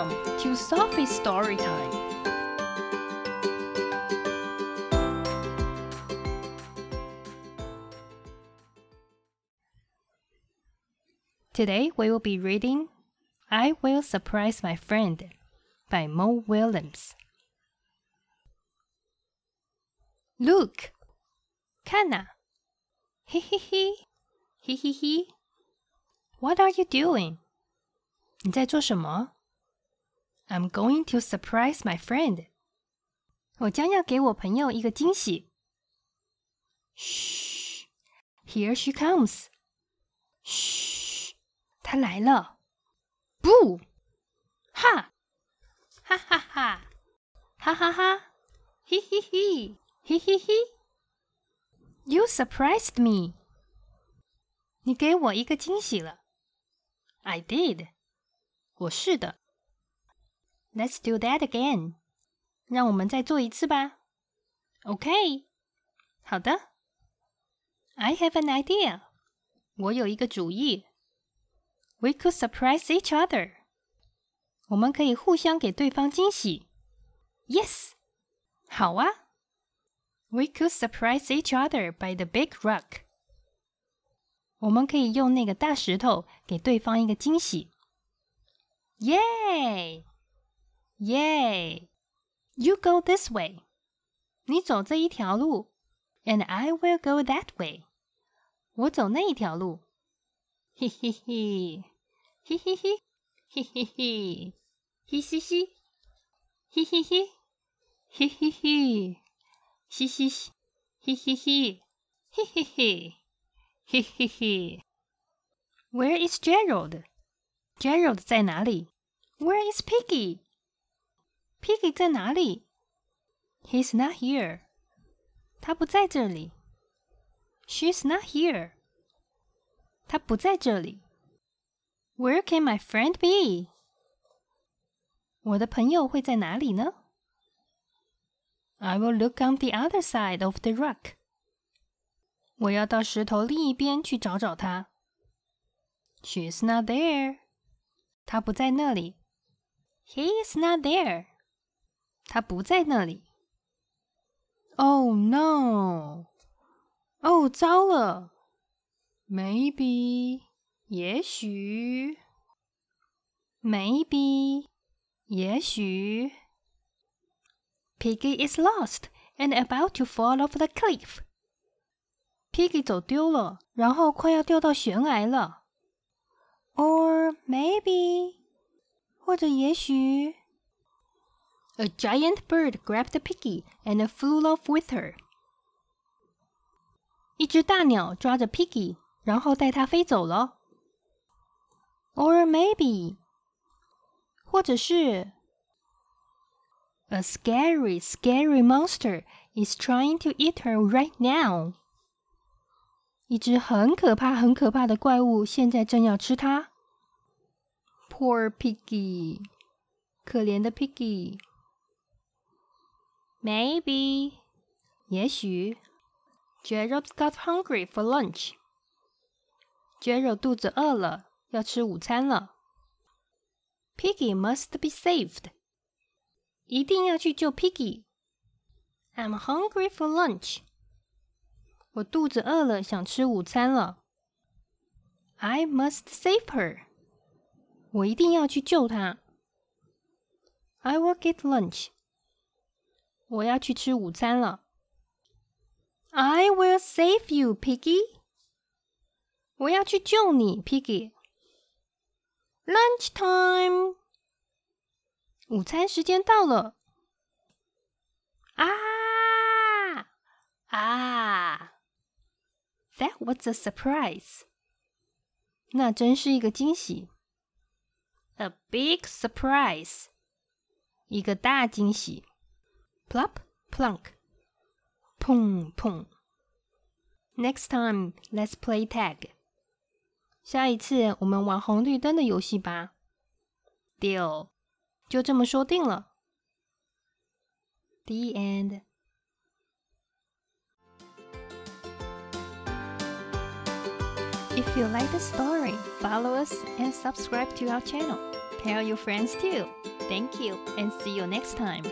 Welcome to Sophie's Story Time. Today we will be reading I Will Surprise My Friend by Mo Willems. Look! Kana! Hee hee hee! Hee hee hee! What are you doing? 你在做什么？？I'm going to surprise my friend. 我将要给我朋友一个惊喜。嘘，Here she comes. 嘘，她来了。不，哈，哈哈哈，哈哈哈，嘿嘿嘿，嘿嘿嘿。You surprised me. 你给我一个惊喜了。I did. 我是的。 Let's do that again。让我们再做一次吧。OK。好的。I have an idea。我有一个主意。We could surprise each other。我们可以互相给对方惊喜。Yes。好啊。We could surprise each other by the big rock。我们可以用那个大石头给对方一个惊喜。Yay! Yay! You go this way. 你走这一条路，and I will go that way. 我走那一条路。嘿嘿嘿，嘿嘿嘿，嘿嘿嘿，嘿嘻嘻，嘿嘿嘿，嘿嘿嘿，嘻嘻嘻，嘿嘿嘿，嘿嘿嘿，嘿嘿嘿。Where is Gerald? Gerald 在哪里？Where is Piggie? Piggie 在哪里？He's not here。他不在这里。She's not here。他不在这里。Where can my friend be？我的朋友会在哪里呢？I will look on the other side of the rock。我要到石头另一边去找找他。She's not there。她不在那里。He is not there。他不在那里。Oh no！哦，糟了！Maybe，也许，Maybe，也许。Piggie oh, is lost and about to fall off the cliff. Piggie 走丢了，然后快要掉到悬崖了。Or maybe，或者也许。a giant bird grabbed Piggie and flew off with her. 一只大鸟抓着 Piggie，然后带它飞走了。Or maybe，或者是 A scary, scary monster is trying to eat her right now。一只很可怕、很可怕的怪物现在正要吃它。Poor Piggie，可怜的 Piggie。Maybe. 也许。Gerald got hungry for lunch. Gerald 肚子饿了，要吃午餐了。Piggie must be saved. 一定要去救 Piggy。I'm hungry for lunch. 我肚子饿了，想吃午餐了。I must save her. 我一定要去救她。I will get lunch. 我要去吃午餐了。I will save you, Piggy。我要去救你，Piggy。Lunch time。午餐时间到了。啊啊！That was a surprise。那真是一个惊喜。a big surprise，一个大惊喜。Plop plunk，砰砰。Next time, let's play tag。下一次我们玩红绿灯的游戏吧。Deal，就这么说定了。The end. If you like the story, follow us and subscribe to our channel. Tell your friends too. Thank you and see you next time.